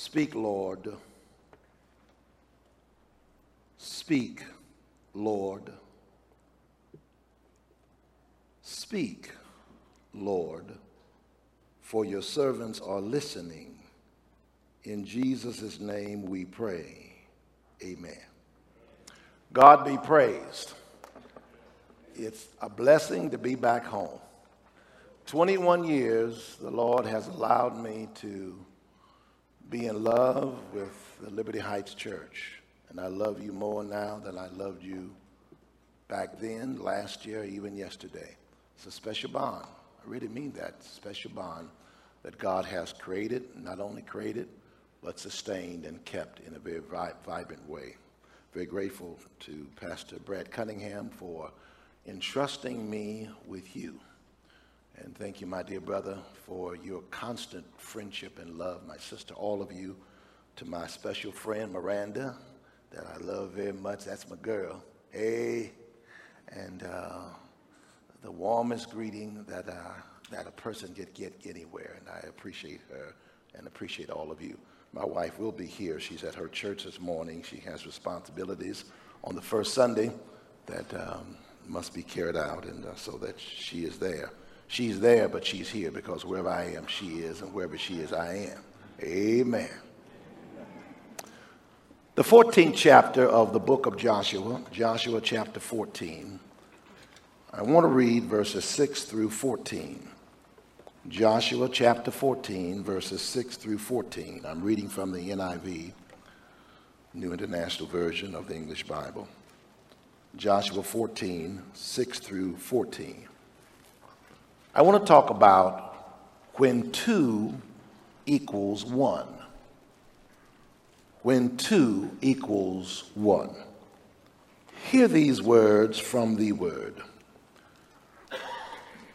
Speak, Lord. Speak, Lord. Speak, Lord, for your servants are listening. In Jesus' name we pray. Amen. God be praised. It's a blessing to be back home. 21 years, the Lord has allowed me to be in love with the Liberty Heights Church. And I love you more now than I loved you back then, last year, even yesterday. It's a special bond. I really mean that special bond that God has created, not only created, but sustained and kept in a very vibrant way. Very grateful to Pastor Brad Cunningham for entrusting me with you. And thank you, my dear brother, for your constant friendship and love. My sister, all of you, to my special friend Miranda, that I love very much. That's my girl. Hey. And uh, the warmest greeting that, uh, that a person could get anywhere. And I appreciate her and appreciate all of you. My wife will be here. She's at her church this morning. She has responsibilities on the first Sunday that um, must be carried out, and uh, so that she is there. She's there, but she's here because wherever I am, she is, and wherever she is, I am. Amen. The 14th chapter of the book of Joshua, Joshua chapter 14. I want to read verses 6 through 14. Joshua chapter 14, verses 6 through 14. I'm reading from the NIV, New International Version of the English Bible. Joshua 14, 6 through 14. I want to talk about when two equals one. When two equals one. Hear these words from the word.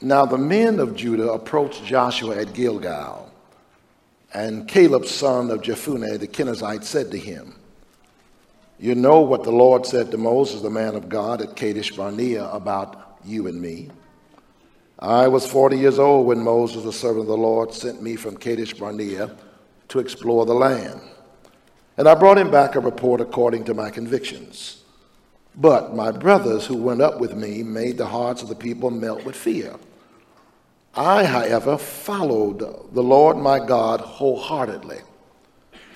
Now the men of Judah approached Joshua at Gilgal, and Caleb, son of Jephunneh the Kenizzite, said to him, You know what the Lord said to Moses, the man of God, at Kadesh Barnea about you and me. I was 40 years old when Moses, the servant of the Lord, sent me from Kadesh Barnea to explore the land. And I brought him back a report according to my convictions. But my brothers who went up with me made the hearts of the people melt with fear. I, however, followed the Lord my God wholeheartedly.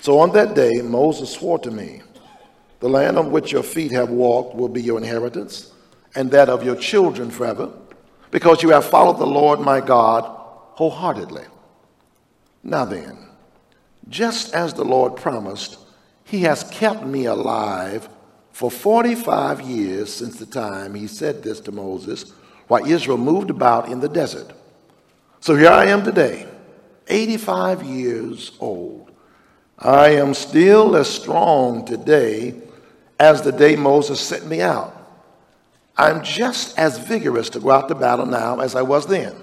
So on that day, Moses swore to me, The land on which your feet have walked will be your inheritance, and that of your children forever because you have followed the Lord my God wholeheartedly. Now then, just as the Lord promised, he has kept me alive for 45 years since the time he said this to Moses while Israel moved about in the desert. So here I am today, 85 years old. I am still as strong today as the day Moses sent me out. I'm just as vigorous to go out to battle now as I was then.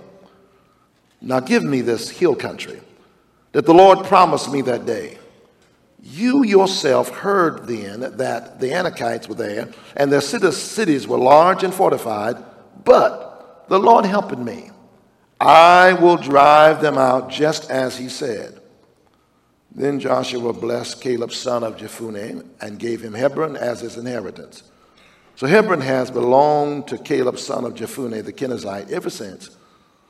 Now give me this hill country that the Lord promised me that day. You yourself heard then that the Anakites were there, and their cities were large and fortified, but the Lord helped me. I will drive them out just as he said. Then Joshua blessed Caleb, son of Jephunneh, and gave him Hebron as his inheritance. So Hebron has belonged to Caleb, son of Jephunneh, the Kenizzite, ever since,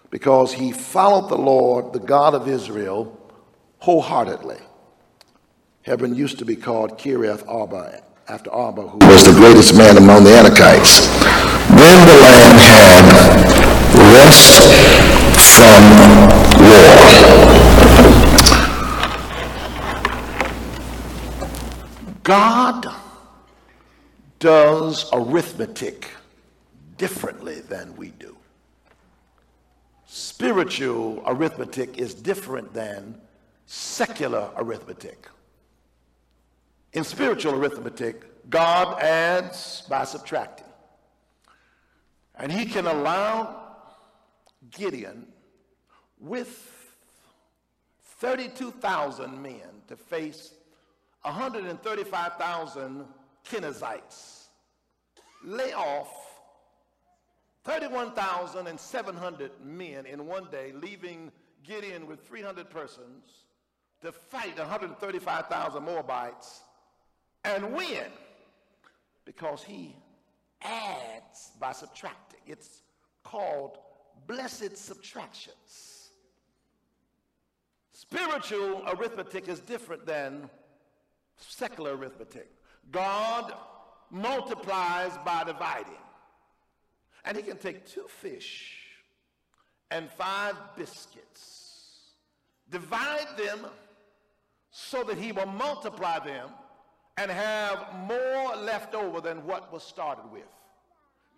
because he followed the Lord, the God of Israel, wholeheartedly. Hebron used to be called Kiriath Arba, after Arba, who was the greatest man among the Anakites. Then the land had rest from war. God does arithmetic differently than we do. Spiritual arithmetic is different than secular arithmetic. In spiritual arithmetic, God adds by subtracting. And he can allow Gideon with 32,000 men to face 135,000 Kenizzites lay off 31,700 men in one day, leaving Gideon with 300 persons to fight 135,000 Moabites and win because he adds by subtracting. It's called blessed subtractions. Spiritual arithmetic is different than secular arithmetic. God multiplies by dividing. And he can take two fish and five biscuits, divide them so that he will multiply them and have more left over than what was started with.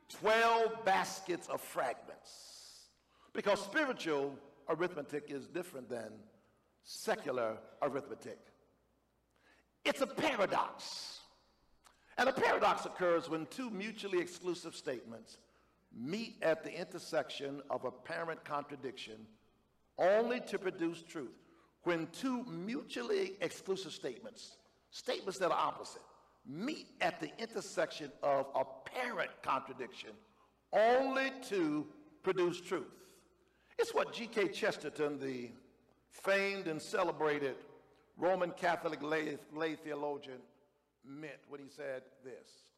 12 baskets of fragments. Because spiritual arithmetic is different than secular arithmetic. It's a paradox. And a paradox occurs when two mutually exclusive statements meet at the intersection of apparent contradiction only to produce truth. When two mutually exclusive statements, statements that are opposite, meet at the intersection of apparent contradiction only to produce truth. It's what G.K. Chesterton, the famed and celebrated Roman Catholic lay, lay theologian, meant when he said this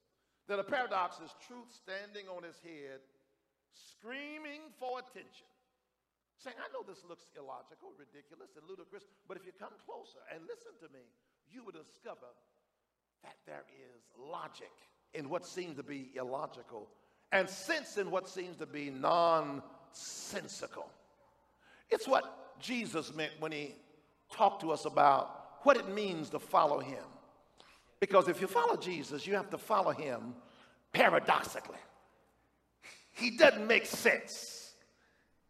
that a paradox is truth standing on its head, screaming for attention. Saying, I know this looks illogical, ridiculous, and ludicrous, but if you come closer and listen to me, you will discover that there is logic in what seems to be illogical and sense in what seems to be nonsensical. It's what Jesus meant when he talked to us about what it means to follow him. Because if you follow Jesus, you have to follow him paradoxically. He doesn't make sense.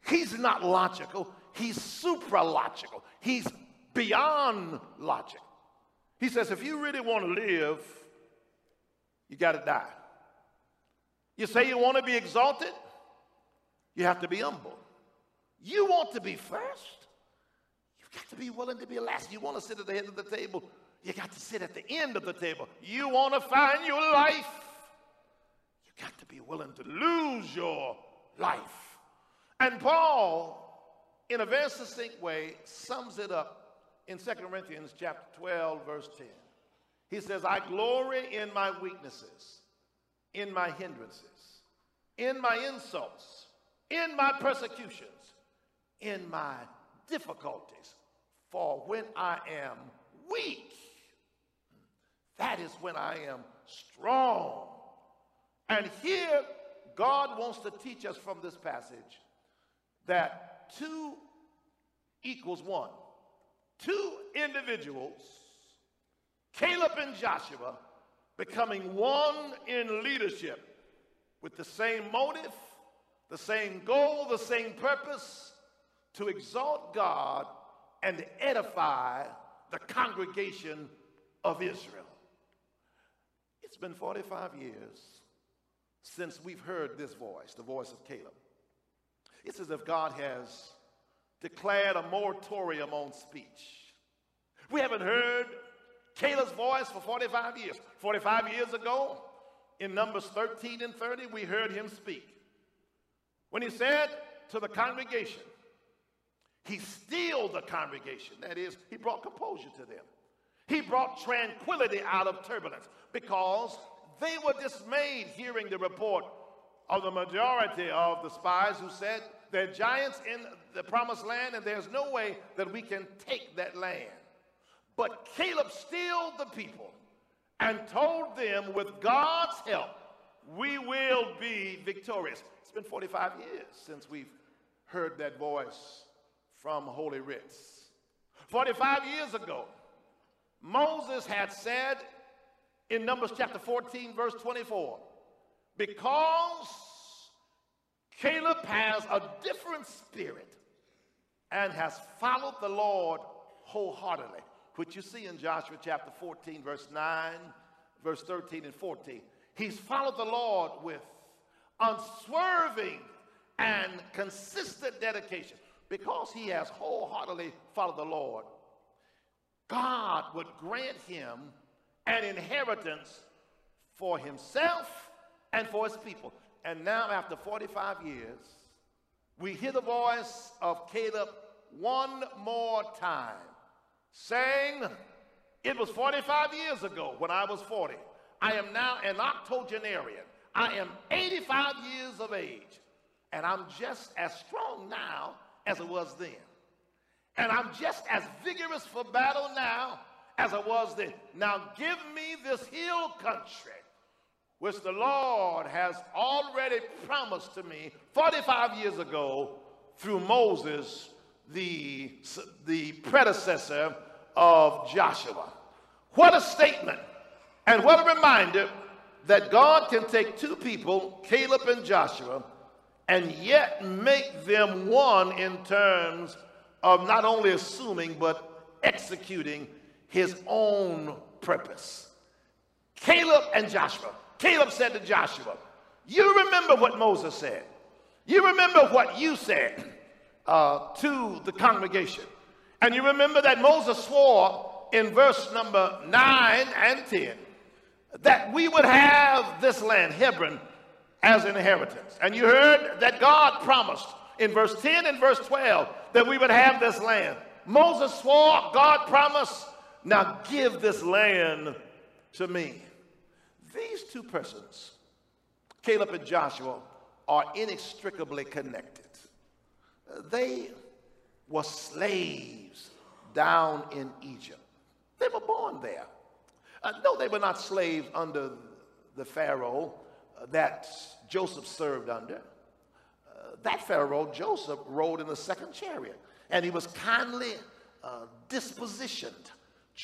He's not logical, he's supralogical. He's beyond logic. He says, if you really want to live, you got to die. You say you want to be exalted, you have to be humble. You want to be first, you've got to be willing to be last. You want to sit at the head of the table, you got to sit at the end of the table. You want to find your life, you got to be willing to lose your life. And Paul, in a very succinct way, sums it up in 2 Corinthians chapter 12, verse 10. He says, I glory in my weaknesses, in my hindrances, in my insults, in my persecutions, in my difficulties. For when I am weak, that is when I am strong. And here, God wants to teach us from this passage that two equals one two individuals, Caleb and Joshua, becoming one in leadership with the same motive, the same goal, the same purpose to exalt God and edify the congregation of Israel. Been 45 years since we've heard this voice, the voice of Caleb. It's as if God has declared a moratorium on speech. We haven't heard Caleb's voice for 45 years. 45 years ago, in Numbers 13 and 30, we heard him speak. When he said to the congregation, he stilled the congregation. That is, he brought composure to them. He brought tranquility out of turbulence because they were dismayed hearing the report of the majority of the spies who said, there are giants in the promised land, and there's no way that we can take that land. But Caleb stilled the people and told them, with God's help, we will be victorious. It's been 45 years since we've heard that voice from Holy Writs. 45 years ago, Moses had said in Numbers chapter 14, verse 24, because Caleb has a different spirit and has followed the Lord wholeheartedly, which you see in Joshua chapter 14, verse 9, verse 13, and 14. He's followed the Lord with unswerving and consistent dedication because he has wholeheartedly followed the Lord. God would grant him an inheritance for himself and for his people. And now, after 45 years, we hear the voice of Caleb one more time. saying, It was 45 years ago when I was 40. I am now an octogenarian. I am 85 years of age, and I'm just as strong now as I was then. And I'm just as vigorous for battle now as I was then. Now give me this hill country, which the Lord has already promised to me 45 years ago through Moses, the, the predecessor of Joshua. What a statement, and what a reminder that God can take two people, Caleb and Joshua, and yet make them one in terms of not only assuming but executing his own purpose. Caleb and Joshua. Caleb said to Joshua, You remember what Moses said. You remember what you said uh, to the congregation. And you remember that Moses swore in verse number 9 and 10 that we would have this land, Hebron, as an inheritance. And you heard that God promised in verse 10 and verse 12 that we would have this land. Moses swore, God promised, now give this land to me. These two persons, Caleb and Joshua, are inextricably connected. They were slaves down in Egypt. They were born there. Uh, no, they were not slaves under the Pharaoh that Joseph served under. That Pharaoh, Joseph, rode in the second chariot, and he was kindly uh, dispositioned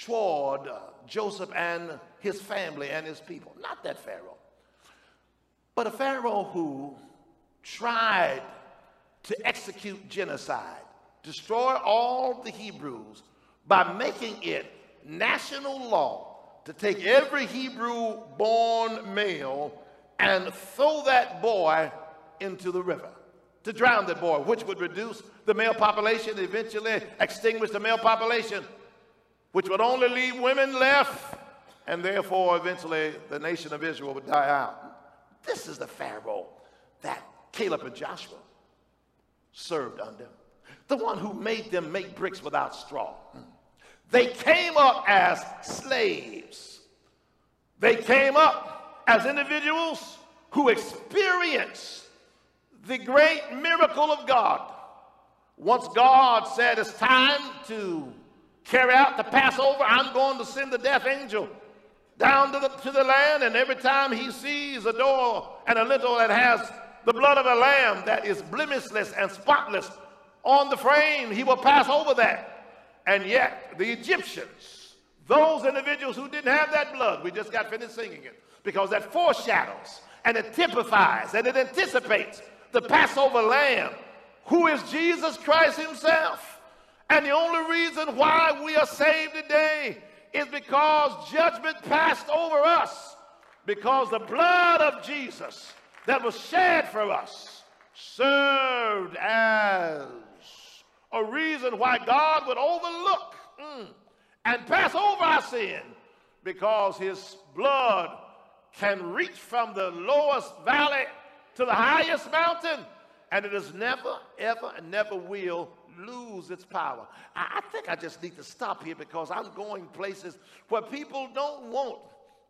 toward uh, Joseph and his family and his people. Not that Pharaoh, but a Pharaoh who tried to execute genocide, destroy all the Hebrews by making it national law to take every Hebrew born male and throw that boy into the river, to drown that boy, which would reduce the male population, eventually extinguish the male population, which would only leave women left, and therefore eventually the nation of Israel would die out. This is the Pharaoh that Caleb and Joshua served under, the one who made them make bricks without straw. They came up as slaves. They came up as individuals who experienced the great miracle of God. Once God said it's time to carry out the Passover, I'm going to send the death angel down to the, to the land, and every time he sees a door and a lintel that has the blood of a lamb that is blemishless and spotless on the frame, he will pass over that. And yet, the Egyptians, those individuals who didn't have that blood, we just got finished singing it, because that foreshadows and it typifies and it anticipates the Passover lamb, who is Jesus Christ himself. And the only reason why we are saved today is because judgment passed over us, because the blood of Jesus that was shed for us served as a reason why God would overlook mm, and pass over our sin because his blood can reach from the lowest valley to the highest mountain and it is never, ever, and never will lose its power. I, I think I just need to stop here because I'm going places where people don't want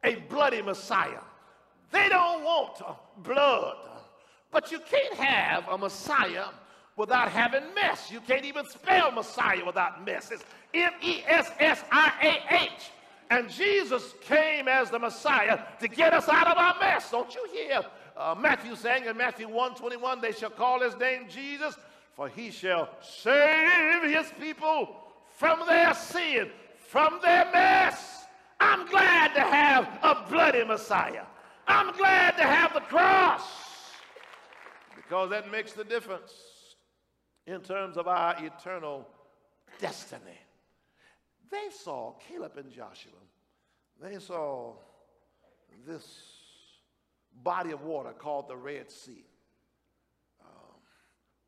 a bloody Messiah. They don't want blood. But you can't have a Messiah without having mess. You can't even spell Messiah without mess. It's M E S S I A H. And Jesus came as the Messiah to get us out of our mess. Don't you hear uh, Matthew saying in Matthew 1 21, they shall call his name Jesus, for he shall save his people from their sin, from their mess. I'm glad to have a bloody Messiah. I'm glad to have the cross because that makes the difference in terms of our eternal destiny. They saw Caleb and Joshua, they saw this body of water called the Red Sea, um,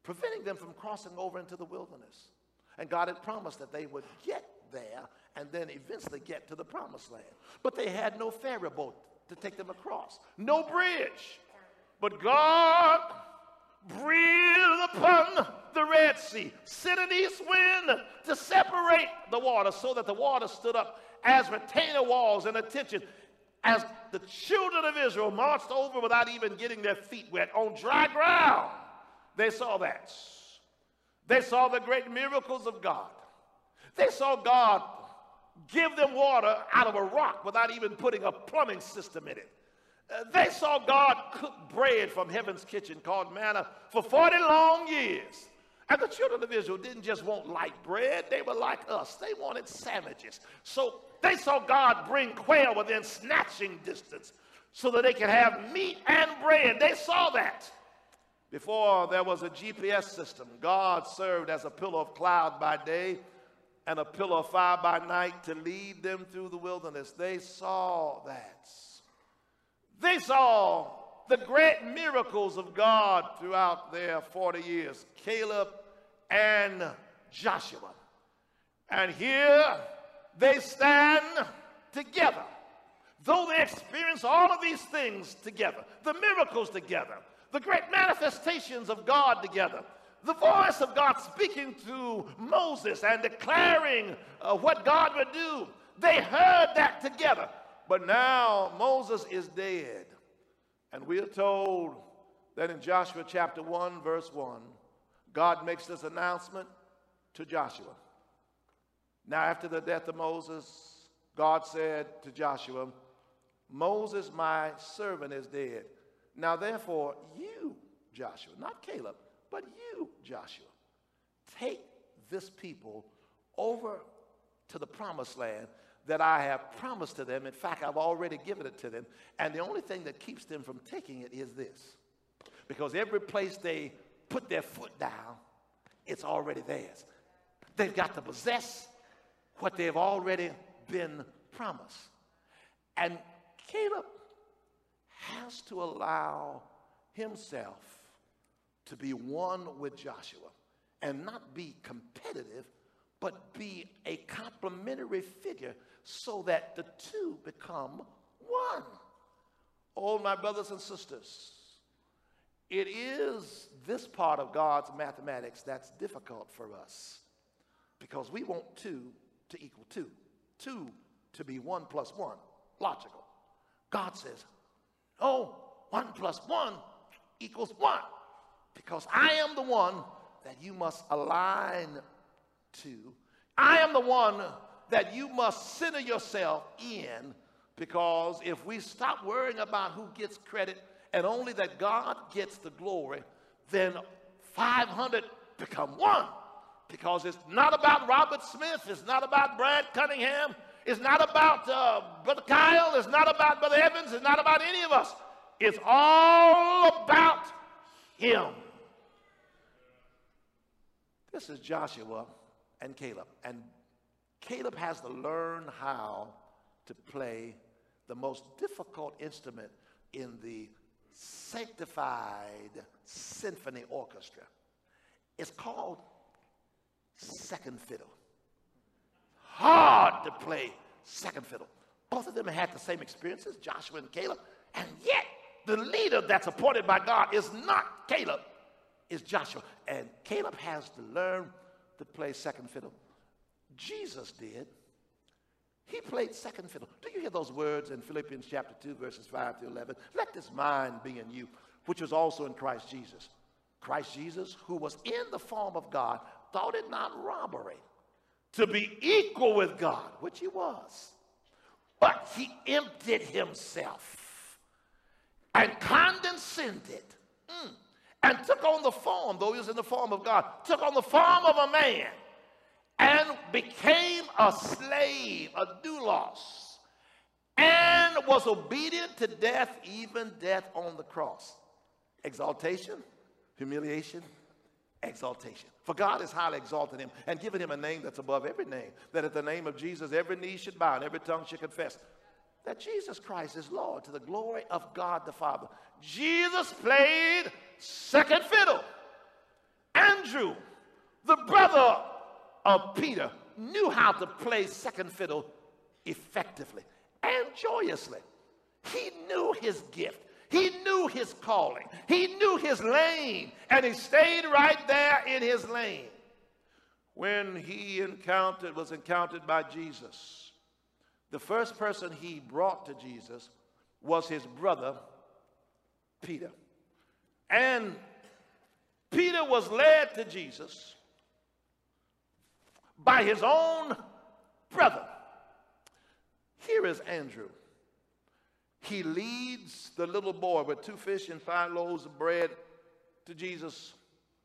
preventing them from crossing over into the wilderness. And God had promised that they would get there and then eventually get to the promised land. But they had no ferry boat to take them across, no bridge. But God breathed upon the Red Sea, sent an east wind to separate the water so that the water stood up as retainer walls and attention as the children of Israel marched over without even getting their feet wet on dry ground. They saw that. They saw the great miracles of God. They saw God give them water out of a rock without even putting a plumbing system in it. Uh, they saw God cook bread from heaven's kitchen called manna for 40 long years. And the children of Israel didn't just want light bread, they were like us. They wanted sandwiches. So they saw God bring quail within snatching distance so that they could have meat and bread. They saw that. Before there was a GPS system, God served as a pillar of cloud by day and a pillar of fire by night to lead them through the wilderness. They saw that. They saw the great miracles of God throughout their 40 years Caleb and Joshua. And here they stand together. Though they experience all of these things together, the miracles together, the great manifestations of God together, the voice of God speaking to Moses and declaring uh, what God would do, they heard that together. But now Moses is dead. And we are told that in Joshua chapter 1, verse 1, God makes this announcement to Joshua. Now, after the death of Moses, God said to Joshua, Moses, my servant, is dead. Now, therefore, you, Joshua, not Caleb, but you, Joshua, take this people over to the promised land that I have promised to them. In fact, I've already given it to them. And the only thing that keeps them from taking it is this. Because every place they put their foot down, it's already theirs. They've got to possess what they've already been promised. And Caleb has to allow himself to be one with Joshua and not be competitive, but be a complementary figure so that the two become one. Oh, my brothers and sisters, it is this part of God's mathematics that's difficult for us because we want two to equal two, two to be one plus one, logical. God says, no, one plus one equals one because I am the one that you must align to. I am the one that you must center yourself in because if we stop worrying about who gets credit and only that God gets the glory, then 500 become one because it's not about Robert Smith, it's not about Brad Cunningham, it's not about uh, Brother Kyle, it's not about Brother Evans, it's not about any of us. It's all about him. This is Joshua and Caleb. And Caleb has to learn how to play the most difficult instrument in the sanctified symphony orchestra. It's called second fiddle. Hard to play second fiddle. Both of them had the same experiences, Joshua and Caleb, and yet the leader that's appointed by God is not Caleb, it's Joshua. And Caleb has to learn to play second fiddle. Jesus did. He played second fiddle. Do you hear those words in Philippians chapter 2, verses 5 to 11? Let this mind be in you, which was also in Christ Jesus. Christ Jesus, who was in the form of God, thought it not robbery to be equal with God, which he was. But he emptied himself and condescended mm, and took on the form, though he was in the form of God, took on the form of a man and became a slave, a doulos, and was obedient to death, even death on the cross. Exaltation, humiliation, exaltation. For God has highly exalted him and given him a name that's above every name, that at the name of Jesus every knee should bow and every tongue should confess that Jesus Christ is Lord to the glory of God the Father. Jesus played second fiddle. Andrew, the brother of Peter knew how to play second fiddle effectively and joyously. He knew his gift. He knew his calling. He knew his lane, and he stayed right there in his lane. When he encountered was encountered by Jesus, the first person he brought to Jesus was his brother Peter. And Peter was led to Jesus by his own brother. Here is Andrew. He leads the little boy with two fish and five loaves of bread to Jesus.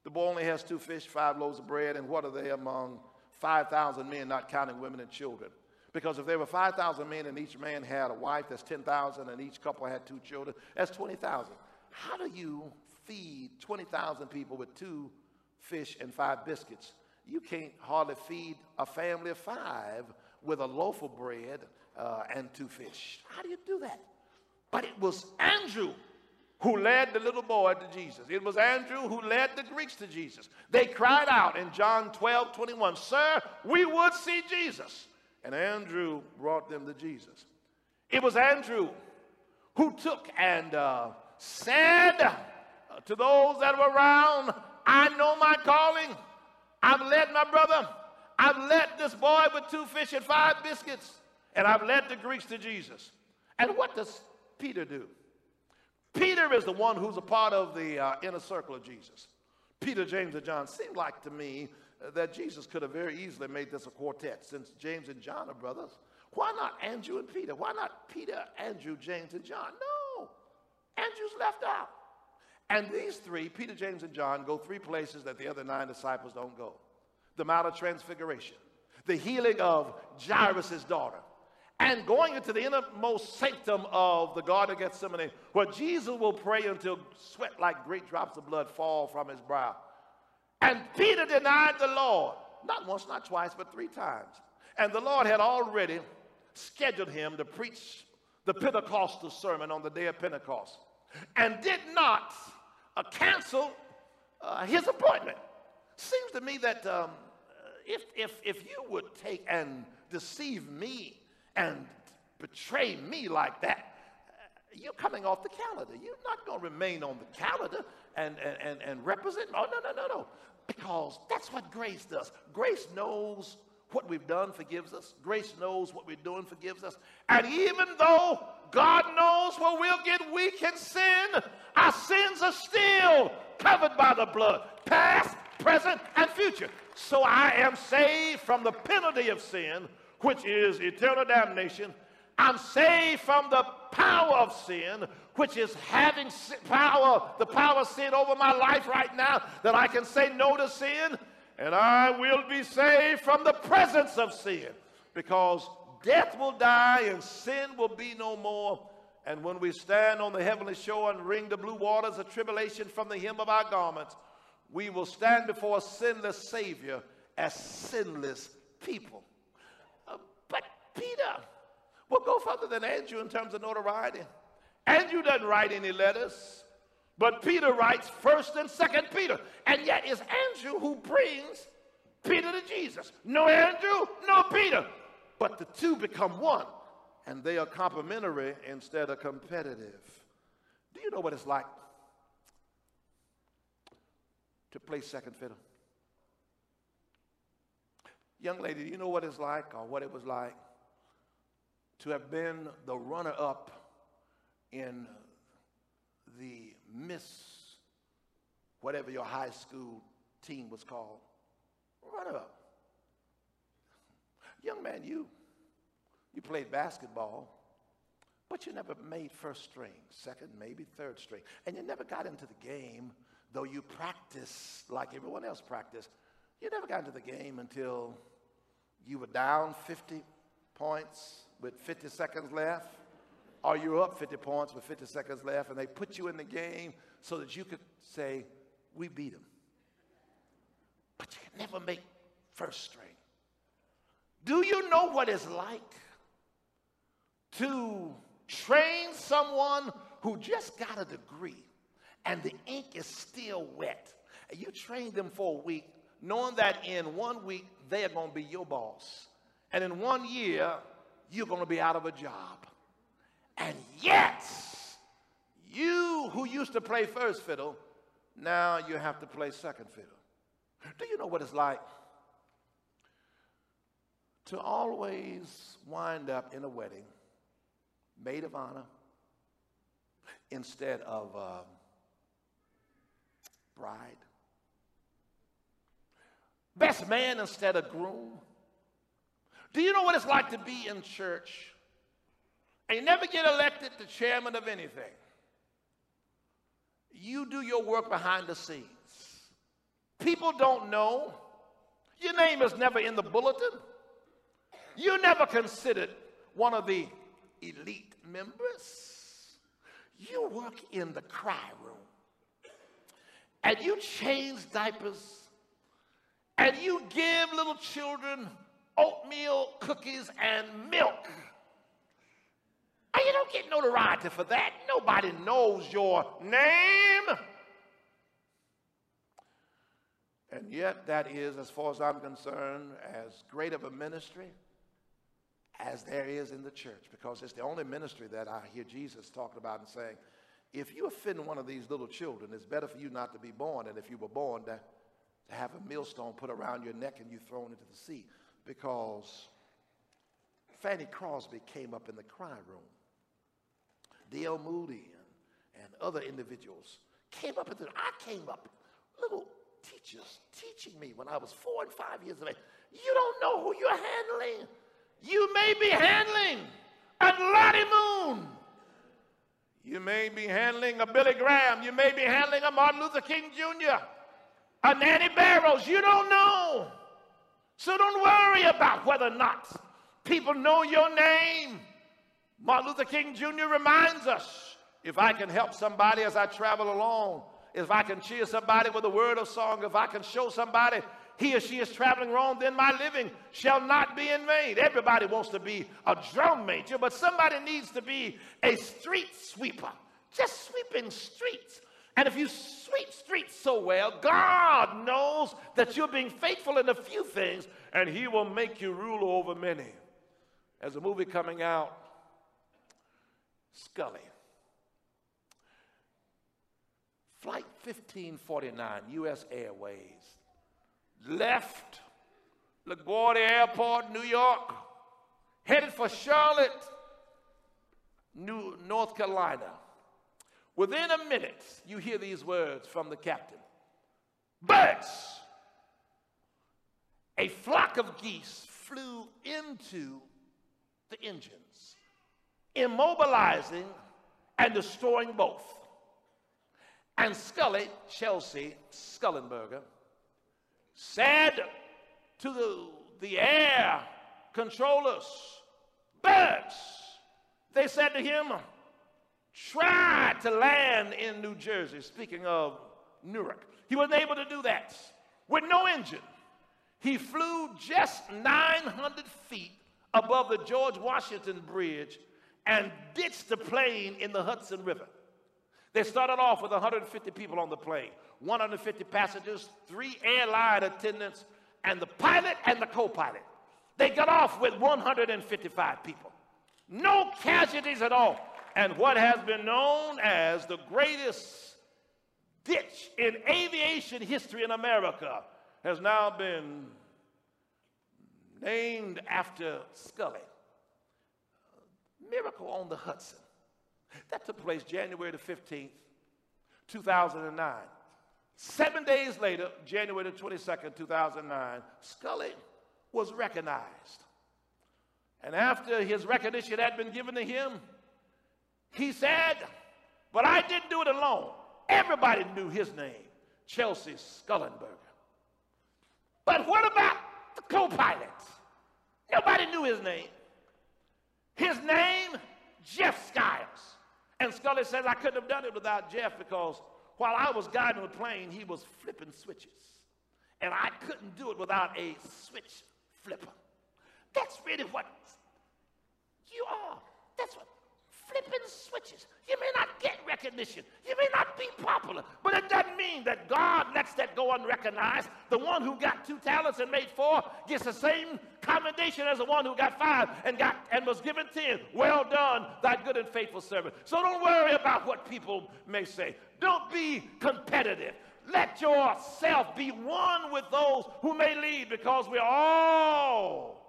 The boy only has two fish, five loaves of bread, and what are they among 5,000 men, not counting women and children? Because if there were 5,000 men and each man had a wife, that's 10,000, and each couple had two children, that's 20,000. How do you feed 20,000 people with two fish and five biscuits? You can't hardly feed a family of five with a loaf of bread uh, and two fish. How do you do that? But it was Andrew who led the little boy to Jesus. It was Andrew who led the Greeks to Jesus. They cried out in John 12 21, Sir, we would see Jesus. And Andrew brought them to Jesus. It was Andrew who took and uh, said uh, to those that were around, I know my calling. I've led my brother. I've led this boy with two fish and five biscuits. And I've led the Greeks to Jesus. And what does Peter do? Peter is the one who's a part of the uh, inner circle of Jesus. Peter, James, and John. Seemed like to me uh, that Jesus could have very easily made this a quartet since James and John are brothers. Why not Andrew and Peter? Why not Peter, Andrew, James, and John? No, Andrew's left out. And these three, Peter, James, and John, go three places that the other nine disciples don't go the Mount of Transfiguration, the healing of Jairus' daughter, and going into the innermost sanctum of the Garden of Gethsemane, where Jesus will pray until sweat like great drops of blood fall from his brow. And Peter denied the Lord, not once, not twice, but three times. And the Lord had already scheduled him to preach the Pentecostal sermon on the day of Pentecost and did not uh, cancel uh, his appointment. Seems to me that um, if, if, if you would take and deceive me and betray me like that, uh, you're coming off the calendar. You're not going to remain on the calendar and, and, and represent. Oh, no, no, no, no. Because that's what grace does. Grace knows what we've done forgives us. Grace knows what we're doing forgives us. And even though God knows where we'll get weak and sin, our sins are still covered by the blood, past, present, and future. So I am saved from the penalty of sin which is eternal damnation. I'm saved from the power of sin, which is having power, the power of sin over my life right now, that I can say no to sin, and I will be saved from the presence of sin, because death will die and sin will be no more. And when we stand on the heavenly shore and wring the blue waters of tribulation from the hem of our garments, we will stand before a sinless Savior as sinless people. Peter will go further than Andrew in terms of notoriety. Andrew doesn't write any letters, but Peter writes first and second Peter. And yet it's Andrew who brings Peter to Jesus. No Andrew, no Peter. But the two become one, and they are complementary instead of competitive. Do you know what it's like to play second fiddle? Young lady, do you know what it's like or what it was like to have been the runner up in the Miss, whatever your high school team was called. Runner up. Young man, you, you played basketball, but you never made first string, second, maybe third string. And you never got into the game, though you practiced like everyone else practiced. You never got into the game until you were down 50 points with 50 seconds left, or you're up 50 points with 50 seconds left, and they put you in the game so that you could say, We beat them. But you can never make first string. Do you know what it's like to train someone who just got a degree and the ink is still wet? And you train them for a week, knowing that in one week they are going to be your boss. And in one year, you're going to be out of a job. And yet, You who used to play first fiddle, now you have to play second fiddle. Do you know what it's like to always wind up in a wedding, maid of honor, instead of uh, bride? Best man instead of groom? Do you know what it's like to be in church and you never get elected the chairman of anything? You do your work behind the scenes. People don't know. Your name is never in the bulletin. You're never considered one of the elite members. You work in the cry room. And you change diapers. And you give little children oatmeal, cookies, and milk. You don't get notoriety for that. Nobody knows your name. And yet, that is, as far as I'm concerned, as great of a ministry as there is in the church, because it's the only ministry that I hear Jesus talking about and saying, if you offend one of these little children, it's better for you not to be born than if you were born to, to have a millstone put around your neck and you thrown into the sea. Because Fanny Crosby came up in the cry room. D.L. Moody and, and other individuals came up. The, I came up, little teachers teaching me when I was four and five years of age. You don't know who you're handling. You may be handling a Lottie Moon. You may be handling a Billy Graham. You may be handling a Martin Luther King Jr., a Nannie Burroughs. You don't know. So don't worry about whether or not people know your name. Martin Luther King Jr. reminds us if I can help somebody as I travel along, if I can cheer somebody with a word of song, if I can show somebody he or she is traveling wrong, then my living shall not be in vain. Everybody wants to be a drum major, but somebody needs to be a street sweeper, just sweeping streets. And if you sweep streets so well, God knows that you're being faithful in a few things, and He will make you rule over many. There's a movie coming out, Sully. Flight 1549, U.S. Airways, left LaGuardia Airport, New York, headed for Charlotte, New, North Carolina. Within a minute, you hear these words from the captain Birds! A flock of geese flew into the engines, immobilizing and destroying both. And Sully, Chesley Sullenberger, said to the, the air controllers, Birds! They said to him, tried to land in New Jersey, speaking of Newark. He wasn't able to do that with no engine. He flew just 900 feet above the George Washington Bridge and ditched the plane in the Hudson River. They started off with 150 people on the plane, 150 passengers, three airline attendants, and the pilot and the co pilot. They got off with 155 people. No casualties at all and what has been known as the greatest ditch in aviation history in America has now been named after Sully. Miracle on the Hudson. That took place January the 15th, 2009. Seven days later, January the 22nd, 2009, Sully was recognized. And after his recognition had been given to him, he said, but I didn't do it alone. Everybody knew his name, Chesley Sullenberger. But what about the co-pilot? Nobody knew his name. His name, Jeff Skiles. And Sully says, I couldn't have done it without Jeff because while I was guiding the plane, he was flipping switches. And I couldn't do it without a switch flipper. That's really what you are. That's what flipping switches. You may not get recognition. You may not be popular, but it doesn't mean that God lets that go unrecognized. The one who got two talents and made four gets the same commendation as the one who got five and got and was given ten. Well done, thy good and faithful servant. So don't worry about what people may say. Don't be competitive. Let yourself be one with those who may lead because we're all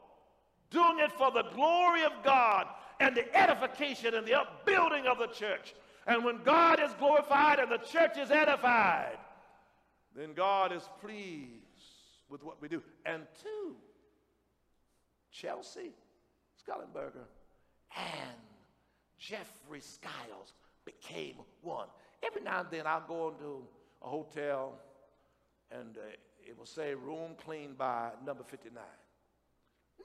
doing it for the glory of God and the edification and the upbuilding of the church. And when God is glorified and the church is edified, then God is pleased with what we do. And two, Chesley Sullenberger and Jeffrey Skiles became one. Every now and then I'll go into a hotel and uh, it will say room cleaned by number 59.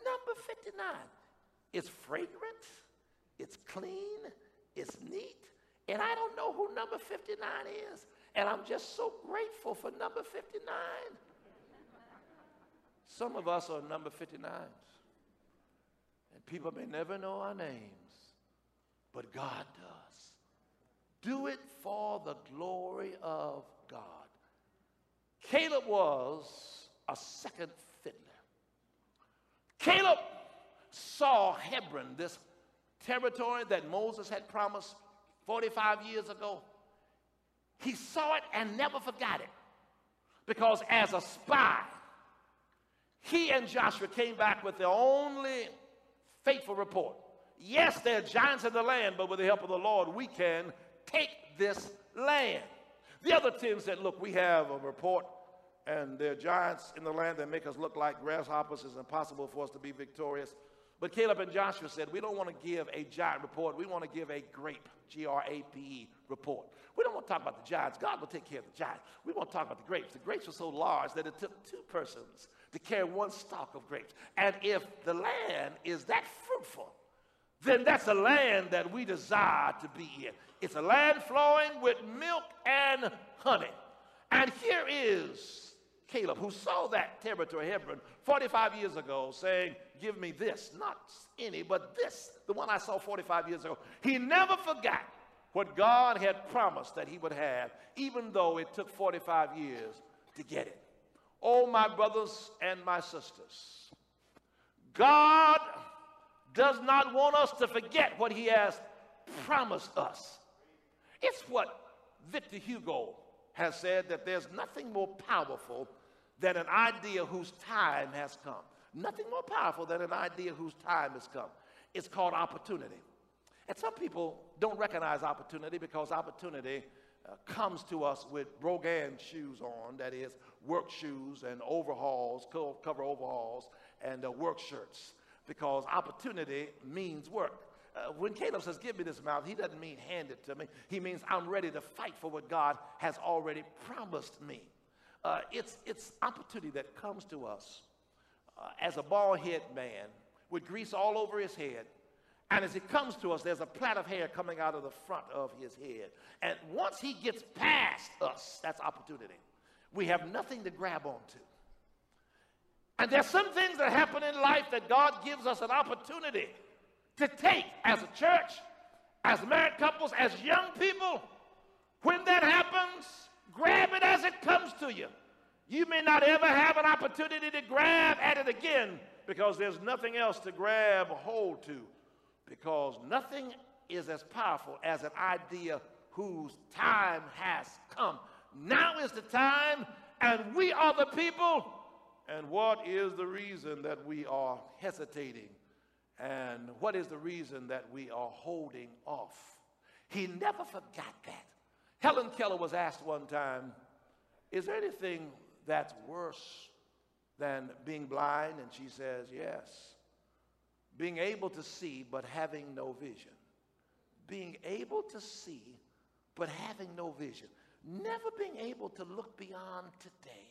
Number 59. It's fragrant, it's clean, it's neat, and I don't know who number 59 is. And I'm just so grateful for number 59. Some of us are number 59s. And people may never know our names, but God does. Do it for the glory of God. Caleb was a second fiddler. Caleb saw Hebron, this territory that Moses had promised 45 years ago. He saw it and never forgot it. Because as a spy, he and Joshua came back with the only faithful report. Yes, there are giants in the land, but with the help of the Lord, we can take this land. The other 10 said, Look, we have a report, and there are giants in the land that make us look like grasshoppers. It's impossible for us to be victorious. But Caleb and Joshua said, We don't want to give a giant report. We want to give a grape, G R A P E report. We don't want to talk about the giants. God will take care of the giants. We want to talk about the grapes. The grapes were so large that it took two persons to carry one stalk of grapes. And if the land is that fruitful, then that's a land that we desire to be in. It's a land flowing with milk and honey. And here is Caleb, who saw that territory, Hebron, 45 years ago, saying, Give me this, not any, but this, the one I saw 45 years ago. He never forgot what God had promised that he would have, even though it took 45 years to get it. Oh, my brothers and my sisters, God does not want us to forget what he has promised us. It's what Victor Hugo has said that there's nothing more powerful than an idea whose time has come. Nothing more powerful than an idea whose time has come. It's called opportunity. And some people don't recognize opportunity because opportunity uh, comes to us with Brogan shoes on, that is, work shoes and overhauls, cover overhauls, and uh, work shirts, because opportunity means work. Uh, when Caleb says, Give me this mouth, he doesn't mean hand it to me. He means I'm ready to fight for what God has already promised me. Uh, it's, it's opportunity that comes to us uh, as a bald head man with grease all over his head. And as it comes to us, there's a plait of hair coming out of the front of his head. And once he gets past us, that's opportunity. We have nothing to grab onto. And there's some things that happen in life that God gives us an opportunity to take as a church, as married couples, as young people. When that happens, grab it as it comes to you. You may not ever have an opportunity to grab at it again because there's nothing else to grab hold to because nothing is as powerful as an idea whose time has come. Now is the time, and we are the people. And what is the reason that we are hesitating? And what is the reason that we are holding off? He never forgot that. Helen Keller was asked one time, Is there anything that's worse than being blind? And she says, Yes. Being able to see but having no vision. Being able to see but having no vision. Never being able to look beyond today.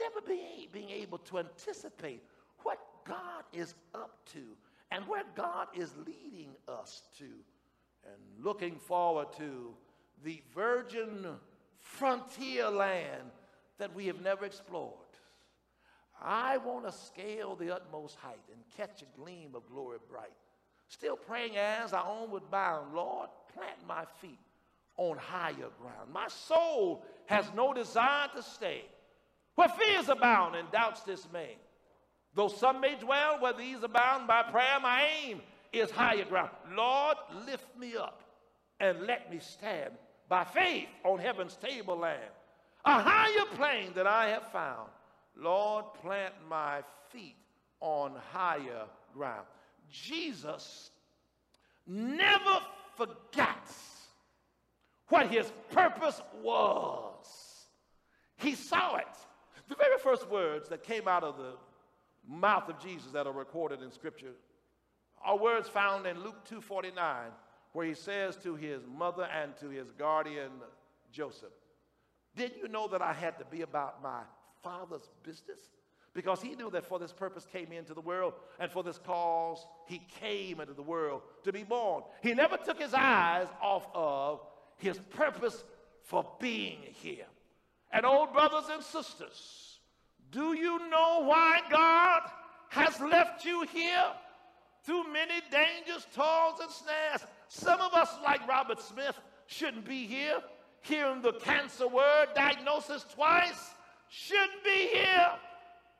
Never being, being able to anticipate what God is up to and where God is leading us to. And looking forward to the virgin frontier land that we have never explored. I want to scale the utmost height and catch a gleam of glory bright. Still praying as I onward bound, Lord, plant my feet on higher ground. My soul has no desire to stay. Where fears abound and doubts dismay. Though some may dwell where these abound by prayer, my aim is higher ground. Lord, lift me up and let me stand by faith on heaven's tableland. A higher plane that I have found. Lord, plant my feet on higher ground. Jesus never forgets what his purpose was. He saw it. The very first words that came out of the mouth of Jesus that are recorded in Scripture are words found in Luke 2:49, where he says to his mother and to his guardian Joseph, Didn't you know that I had to be about my father's business? Because he knew that for this purpose came into the world, and for this cause he came into the world to be born. He never took his eyes off of his purpose for being here. And old brothers and sisters, do you know why God has left you here? Through many dangers, toils, and snares. Some of us, like Robert Smith, shouldn't be here. Hearing the cancer word diagnosis twice, shouldn't be here.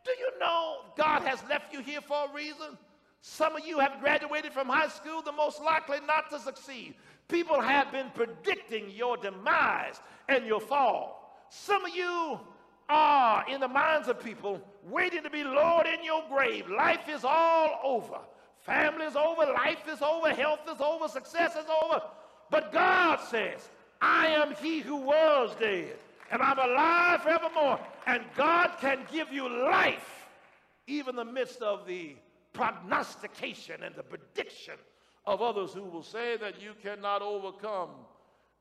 Do you know God has left you here for a reason? Some of you have graduated from high school, the most likely not to succeed. People have been predicting your demise and your fall. Some of you are, in the minds of people, waiting to be lowered in your grave. Life is all over. Family is over, life is over, health is over, success is over. But God says, I am he who was dead, and I'm alive forevermore. And God can give you life, even in the midst of the prognostication and the prediction of others who will say that you cannot overcome.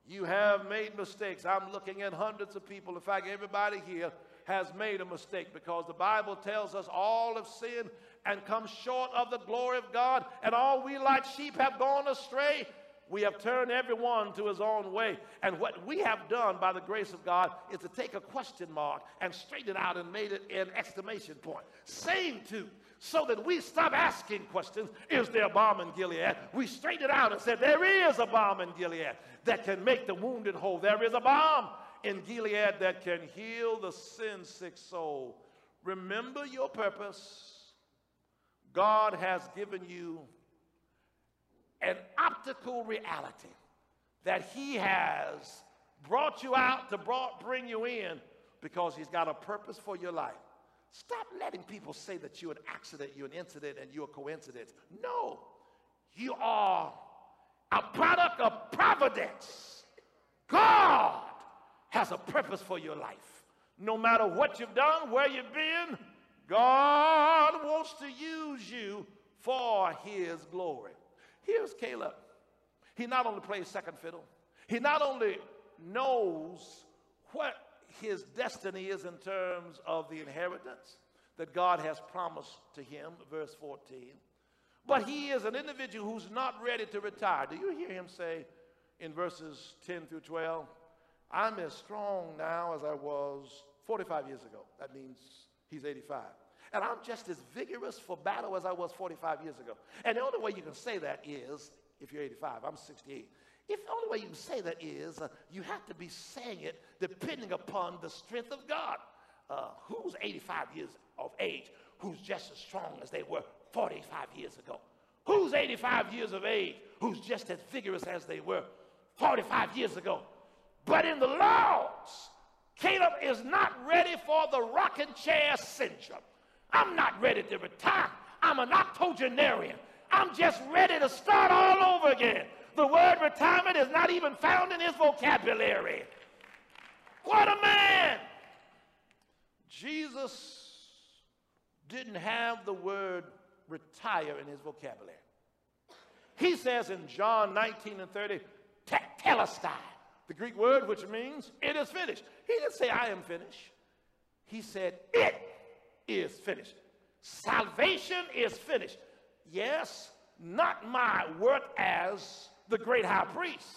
You have made mistakes. I'm looking at hundreds of people. In fact, everybody here has made a mistake because the Bible tells us all have sinned and come short of the glory of God, and all we like sheep have gone astray. We have turned everyone to his own way. And what we have done by the grace of God is to take a question mark and straighten it out and made it an exclamation point. Same to, so that we stop asking questions, is there a balm in Gilead? We straighten it out and said, there is a balm in Gilead that can make the wounded whole. There is a balm in Gilead that can heal the sin sick soul. Remember your purpose. God has given you an optical reality that He has brought you out to brought, bring you in because He's got a purpose for your life. Stop letting people say that you're an accident, you're an incident, and you're a coincidence. No, you are a product of providence. God has a purpose for your life. No matter what you've done, where you've been, God wants to use you for his glory. Here's Caleb. He not only plays second fiddle, he not only knows what his destiny is in terms of the inheritance that God has promised to him, verse 14, but he is an individual who's not ready to retire. Do you hear him say in verses 10 through 12? I'm as strong now as I was 45 years ago. That means he's 85. And I'm just as vigorous for battle as I was 45 years ago. And the only way you can say that is if you're 85. I'm 68. If the only way you can say that is uh, you have to be saying it depending upon the strength of God. Uh, who's 85 years of age who's just as strong as they were 45 years ago? Who's 85 years of age who's just as vigorous as they were 45 years ago? But in the laws, Caleb is not ready for the rocking chair syndrome. I'm not ready to retire. I'm an octogenarian. I'm just ready to start all over again. The word retirement is not even found in his vocabulary. What a man! Jesus didn't have the word retire in his vocabulary. He says in John 19 and 30, telestai, the Greek word which means it is finished. He didn't say I am finished. He said it is finished. Salvation is finished. Yes, not my work as the great high priest.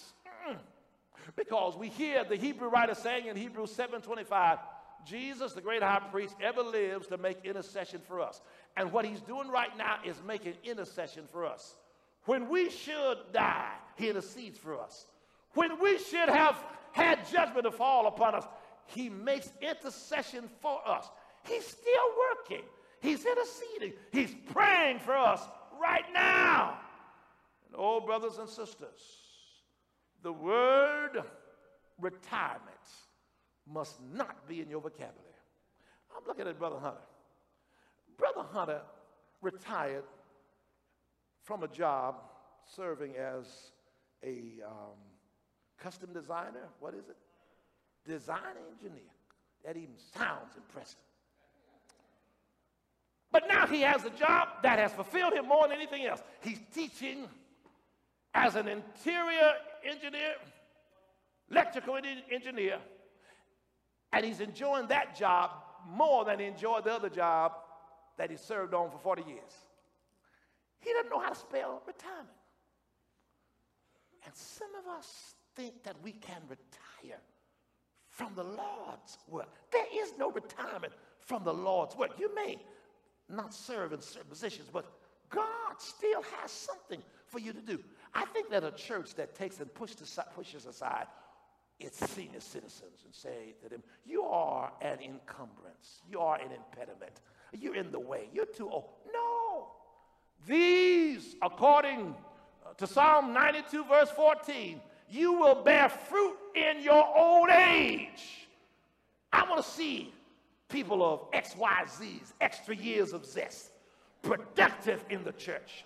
Because we hear the Hebrew writer saying in Hebrews 7:25, Jesus, the great high priest, ever lives to make intercession for us. And what he's doing right now is making intercession for us. When we should die, he intercedes for us. When we should have had judgment to fall upon us, he makes intercession for us. He's still working. He's interceding. He's praying for us right now. And oh, brothers and sisters, the word retirement must not be in your vocabulary. I'm looking at Brother Hunter. Brother Hunter retired from a job serving as a um, custom designer. What is it? Design engineer. That even sounds impressive. But now he has a job that has fulfilled him more than anything else. He's teaching as an interior engineer, electrical engineer, and he's enjoying that job more than he enjoyed the other job that he served on for 40 years. He doesn't know how to spell retirement. And some of us think that we can retire from the Lord's work. There is no retirement from the Lord's work. You may not serve in certain positions, but God still has something for you to do. I think that a church that takes and pushes aside its senior citizens and say to them, You are an encumbrance, you are an impediment, you're in the way, you're too old. No. These, according uh, to Psalm 92, verse 14, you will bear fruit in your old age. I want to see people of XYZs, extra years of zest, productive in the church,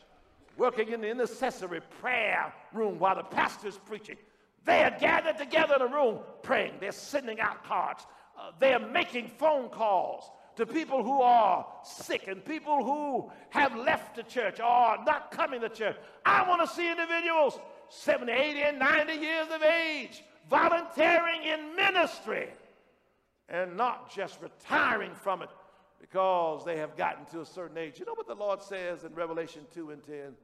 working in the intercessory prayer room while the pastor's preaching. They are gathered together in a room praying. They're sending out cards. Uh, they are making phone calls to people who are sick and people who have left the church or are not coming to church. I want to see individuals 70, 80, and 90 years of age volunteering in ministry and not just retiring from it because they have gotten to a certain age. You know what the Lord says in Revelation 2 and 10?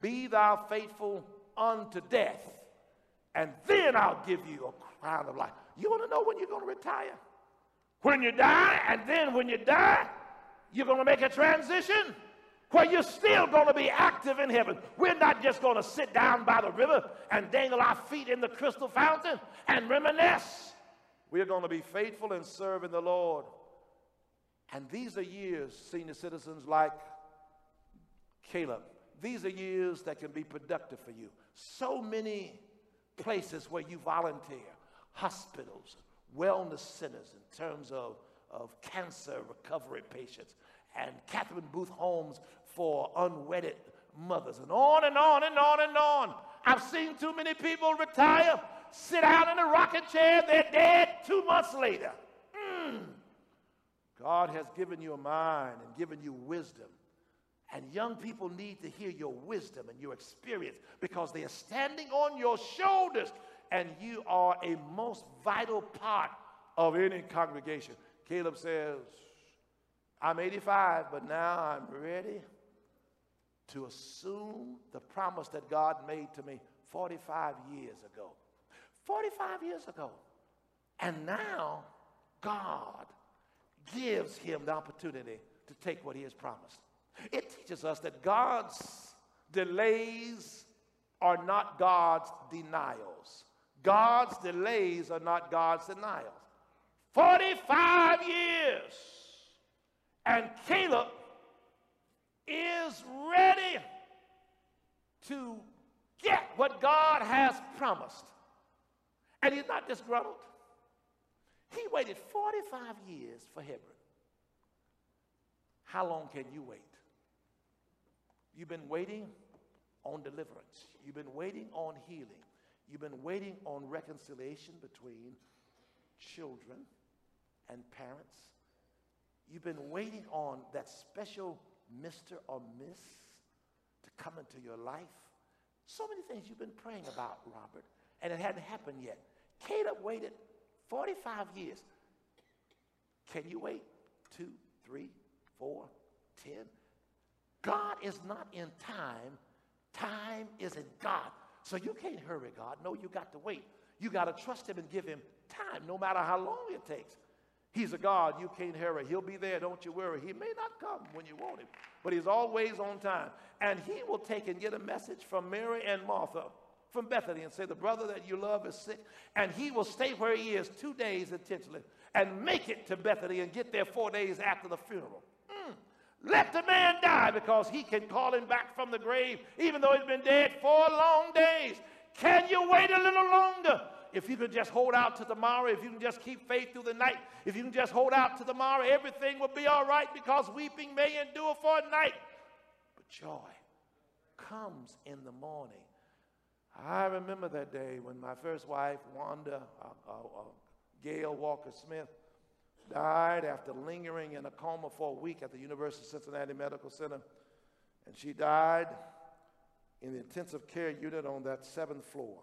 Be thou faithful unto death, and then I'll give you a crown of life. You want to know when you're going to retire? When you die, and then when you die, you're going to make a transition where you're still going to be active in heaven. We're not just going to sit down by the river and dangle our feet in the crystal fountain and reminisce. We're going to be faithful and serving the Lord. And these are years, senior citizens like Caleb, these are years that can be productive for you. So many places where you volunteer, hospitals, wellness centers in terms of, of cancer recovery patients, and Catherine Booth homes for unwedded mothers, and on and on and on and on. I've seen too many people retire, sit down in a rocking chair, they're dead two months later. Mm. God has given you a mind and given you wisdom. And young people need to hear your wisdom and your experience because they are standing on your shoulders and you are a most vital part of any congregation. Caleb says, I'm 85, but now I'm ready to assume the promise that God made to me 45 years ago. 45 years ago. And now God gives him the opportunity to take what he has promised. It teaches us that God's delays are not God's denials. God's delays are not God's denials. 45 years. And Caleb is ready to get what God has promised. And he's not disgruntled. He waited 45 years for Hebron. How long can you wait? You've been waiting on deliverance. You've been waiting on healing. You've been waiting on reconciliation between children and parents. You've been waiting on that special Mr. or Miss to come into your life. So many things you've been praying about, Robert, and it hadn't happened yet. Caleb waited 45 years. Can you wait two, three, four, ten? God is not in time. Time is in God. So you can't hurry God. No, you got to wait. You got to trust Him and give Him time, no matter how long it takes. He's a God. You can't hurry. He'll be there. Don't you worry. He may not come when you want Him, but He's always on time. And He will take and get a message from Mary and Martha from Bethany and say, The brother that you love is sick, and he will stay where he is two days intentionally and make it to Bethany and get there four days after the funeral. Mm. Let the man die because he can call him back from the grave, even though he's been dead four long days. Can you wait a little longer? If you can just hold out to tomorrow, if you can just keep faith through the night, if you can just hold out to tomorrow, everything will be all right because weeping may endure for a night. But joy comes in the morning. I remember that day when my first wife, Wanda uh, uh, uh, Gail Walker Smith, died after lingering in a coma for a week at the University of Cincinnati Medical Center. And she died in the intensive care unit on that seventh floor.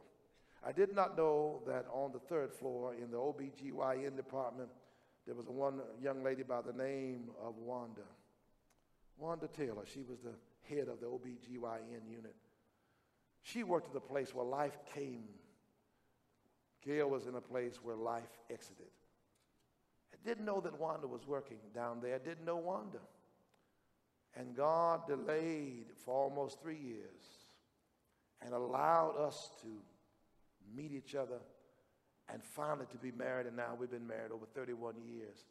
I did not know that on the third floor in the OBGYN department, there was one young lady by the name of Wanda. Wanda Taylor. She was the head of the OBGYN unit. She worked at the place where life came. Gail was in a place where life exited. I didn't know that Wanda was working down there. I didn't know Wanda. And God delayed for almost three years and allowed us to meet each other and finally to be married. And now we've been married over 31 years.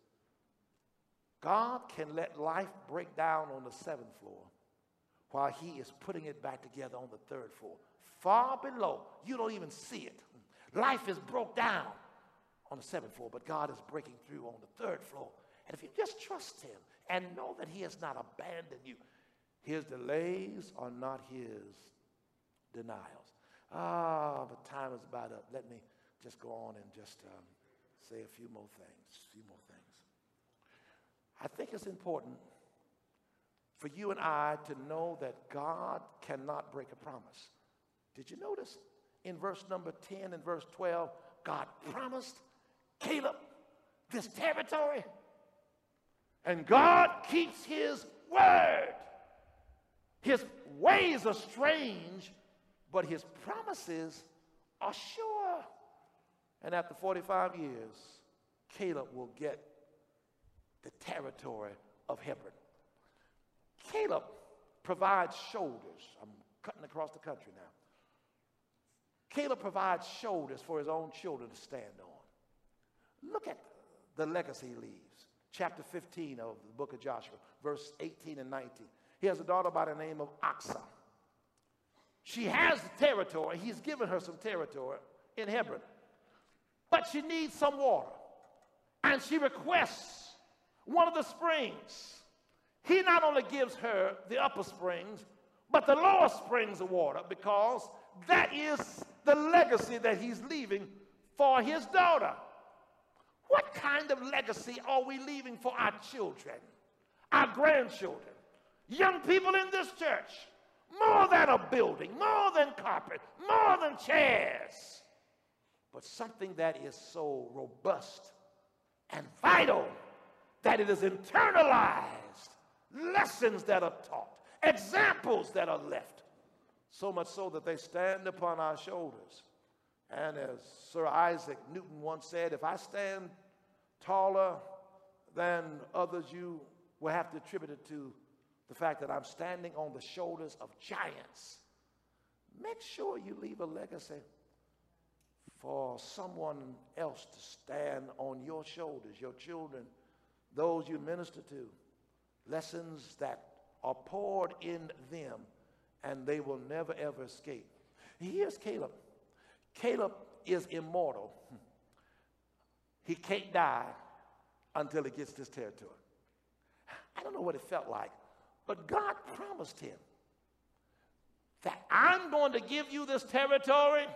God can let life break down on the seventh floor while He is putting it back together on the third floor. Far below, you don't even see it. Life is broke down on the seventh floor, but God is breaking through on the third floor. And if you just trust Him and know that He has not abandoned you, His delays are not His denials. Ah, but time is about up. Let me just go on and just um, say a few more things. A few more things. I think it's important for you and I to know that God cannot break a promise. Did you notice in verse number 10 and verse 12, God promised Caleb this territory. And God keeps his word. His ways are strange, but his promises are sure. And after 45 years, Caleb will get the territory of Hebron. Caleb provides shoulders. I'm cutting across the country now. Caleb provides shoulders for his own children to stand on. Look at the legacy he leaves. Chapter 15 of the book of Joshua, verse 18 and 19. He has a daughter by the name of Achsah. She has territory. He's given her some territory in Hebron. But she needs some water. And she requests one of the springs. He not only gives her the upper springs, but the lower springs of water because that is the legacy that he's leaving for his daughter. What kind of legacy are we leaving for our children, our grandchildren, young people in this church? More than a building, more than carpet, more than chairs, but something that is so robust and vital that it is internalized, lessons that are taught, examples that are left. So much so that they stand upon our shoulders. And as Sir Isaac Newton once said, if I stand taller than others, you will have to attribute it to the fact that I'm standing on the shoulders of giants. Make sure you leave a legacy for someone else to stand on your shoulders, your children, those you minister to. Lessons that are poured in them and they will never ever escape. Here's Caleb. Caleb is immortal. He can't die until he gets this territory. I don't know what it felt like, but God promised him that I'm going to give you this territory,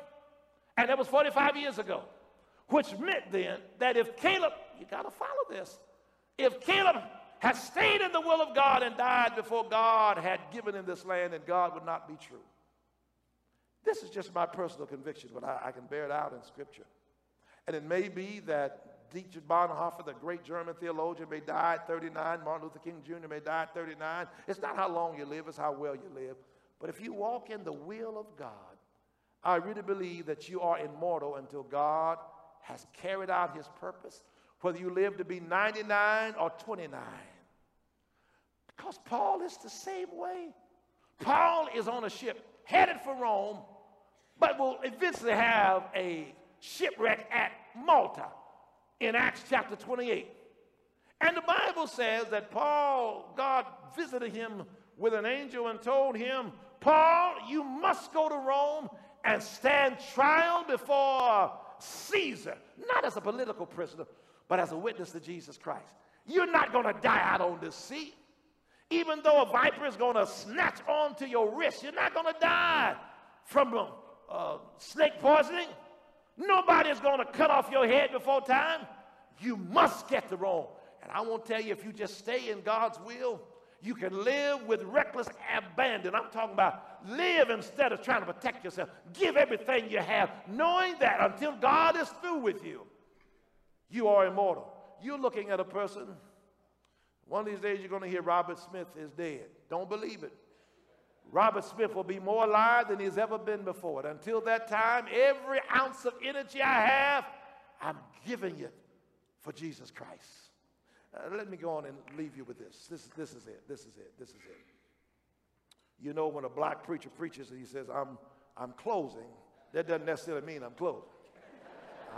and that was 45 years ago, which meant then that if Caleb, you got to follow this, if Caleb had stayed in the will of God and died before God had given him this land, then God would not be true. This is just my personal conviction, but I, I can bear it out in Scripture. And it may be that Dietrich Bonhoeffer, the great German theologian, may die at 39. Martin Luther King Jr. may die at 39. It's not how long you live, it's how well you live. But if you walk in the will of God, I really believe that you are immortal until God has carried out his purpose whether you live to be 99 or 29. Because Paul is the same way. Paul is on a ship headed for Rome, but will eventually have a shipwreck at Malta in Acts chapter 28. And the Bible says that Paul, God visited him with an angel and told him, Paul, you must go to Rome and stand trial before Caesar, not as a political prisoner, but as a witness to Jesus Christ. You're not going to die out on this sea. Even though a viper is going to snatch onto your wrist, you're not going to die from uh, snake poisoning. Nobody is going to cut off your head before time. You must get the Rome. And I won't tell you if you just stay in God's will, you can live with reckless abandon. I'm talking about live instead of trying to protect yourself. Give everything you have, knowing that until God is through with you, you are immortal. You're looking at a person, one of these days you're going to hear Robert Smith is dead. Don't believe it. Robert Smith will be more alive than he's ever been before. And until that time, every ounce of energy I have, I'm giving it for Jesus Christ. Uh, let me go on and leave you with this. This, this is it. This is it. This is it. You know, when a black preacher preaches and he says, I'm, I'm closing, that doesn't necessarily mean I'm closing.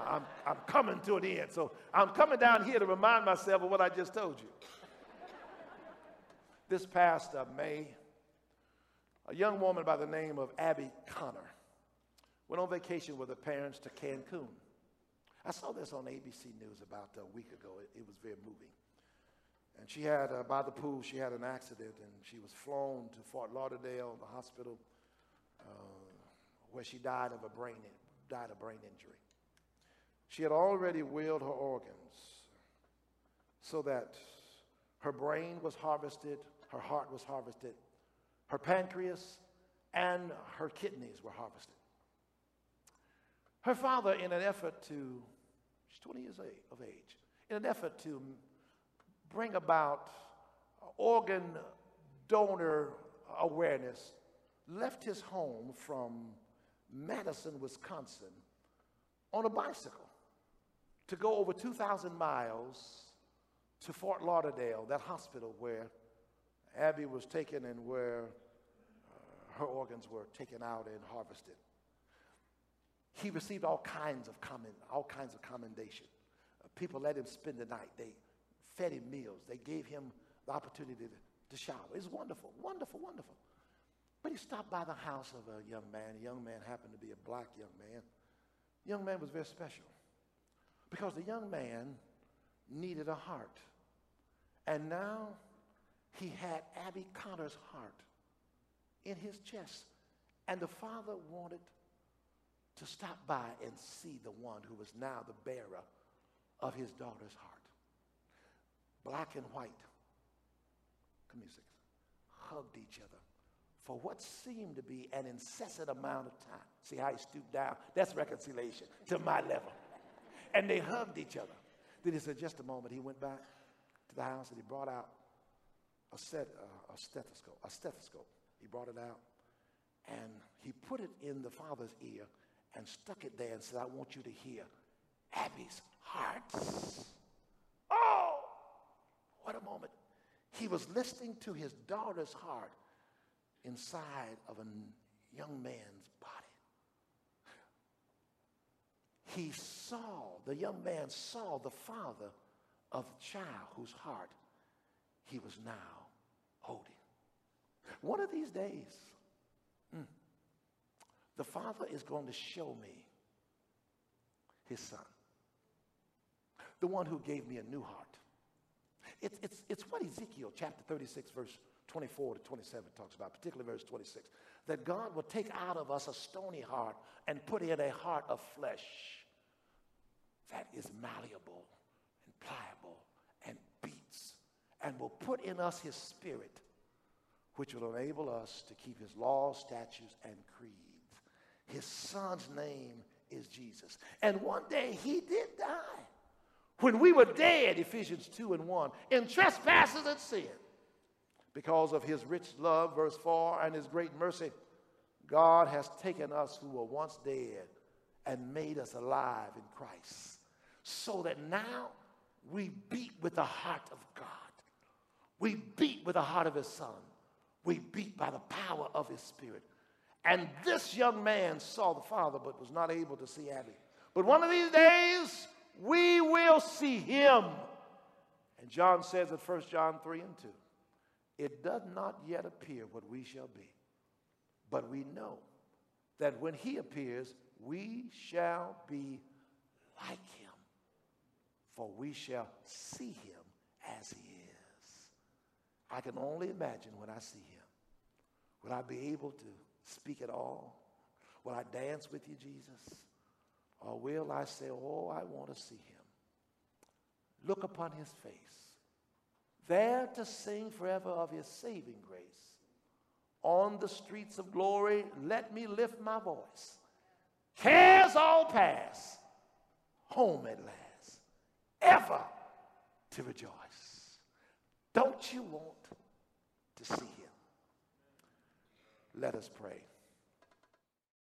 I'm, I'm coming to an end. So I'm coming down here to remind myself of what I just told you. This past uh, May, a young woman by the name of Abby Connor went on vacation with her parents to Cancun. I saw this on ABC News about a week ago. It, it was very moving. And she had, uh, by the pool, she had an accident and she was flown to Fort Lauderdale, the hospital, uh, where she died of a brain, died of brain injury. She had already willed her organs so that her brain was harvested, her heart was harvested, her pancreas and her kidneys were harvested. Her father, in an effort to, she's 20 years of age, in an effort to bring about organ donor awareness, left his home from Madison, Wisconsin on a bicycle to go over 2,000 miles to Fort Lauderdale, that hospital where Abby was taken and where uh, her organs were taken out and harvested. He received all kinds of comment, all kinds of commendation. Uh, people let him spend the night. They fed him meals. They gave him the opportunity to, to shower. It's wonderful, wonderful, wonderful. But he stopped by the house of a young man. A young man happened to be a black young man. The young man was very special because the young man needed a heart. And now he had Abby Connor's heart in his chest. And the father wanted to stop by and see the one who was now the bearer of his daughter's heart. Black and white, come here, six, hugged each other for what seemed to be an incessant amount of time. See how he stooped down? That's reconciliation to my level. And they hugged each other. Then he said, just a moment. He went back to the house and he brought out a, set, uh, a stethoscope. A stethoscope. He brought it out and he put it in the father's ear and stuck it there and said, I want you to hear Abby's heart. Oh, what a moment. He was listening to his daughter's heart inside of a young man's body. He saw, the young man saw the father of the child whose heart he was now. One of these days, mm, the father is going to show me his son, the one who gave me a new heart. It's, it's, it's what Ezekiel chapter 36, verse 24 to 27 talks about, particularly verse 26, that God will take out of us a stony heart and put in a heart of flesh that is malleable and pliable and beats and will put in us his spirit, which will enable us to keep his laws, statutes, and creeds. His son's name is Jesus. And one day he did die. When we were dead, Ephesians 2 and 1, in trespasses and sin, because of his rich love, verse 4, and his great mercy, God has taken us who were once dead and made us alive in Christ so that now we beat with the heart of God. We beat with the heart of his son. We beat by the power of his spirit. And this young man saw the father but was not able to see Abby. But one of these days, we will see him. And John says at 1 John 3 and 2, it does not yet appear what we shall be, but we know that when he appears, we shall be like him, for we shall see him as he is. I can only imagine when I see him. Will I be able to speak at all? Will I dance with you, Jesus? Or will I say, Oh, I want to see him? Look upon his face, there to sing forever of his saving grace. On the streets of glory, let me lift my voice. Cares all pass, home at last, ever to rejoice. Don't you want to see? Let us pray.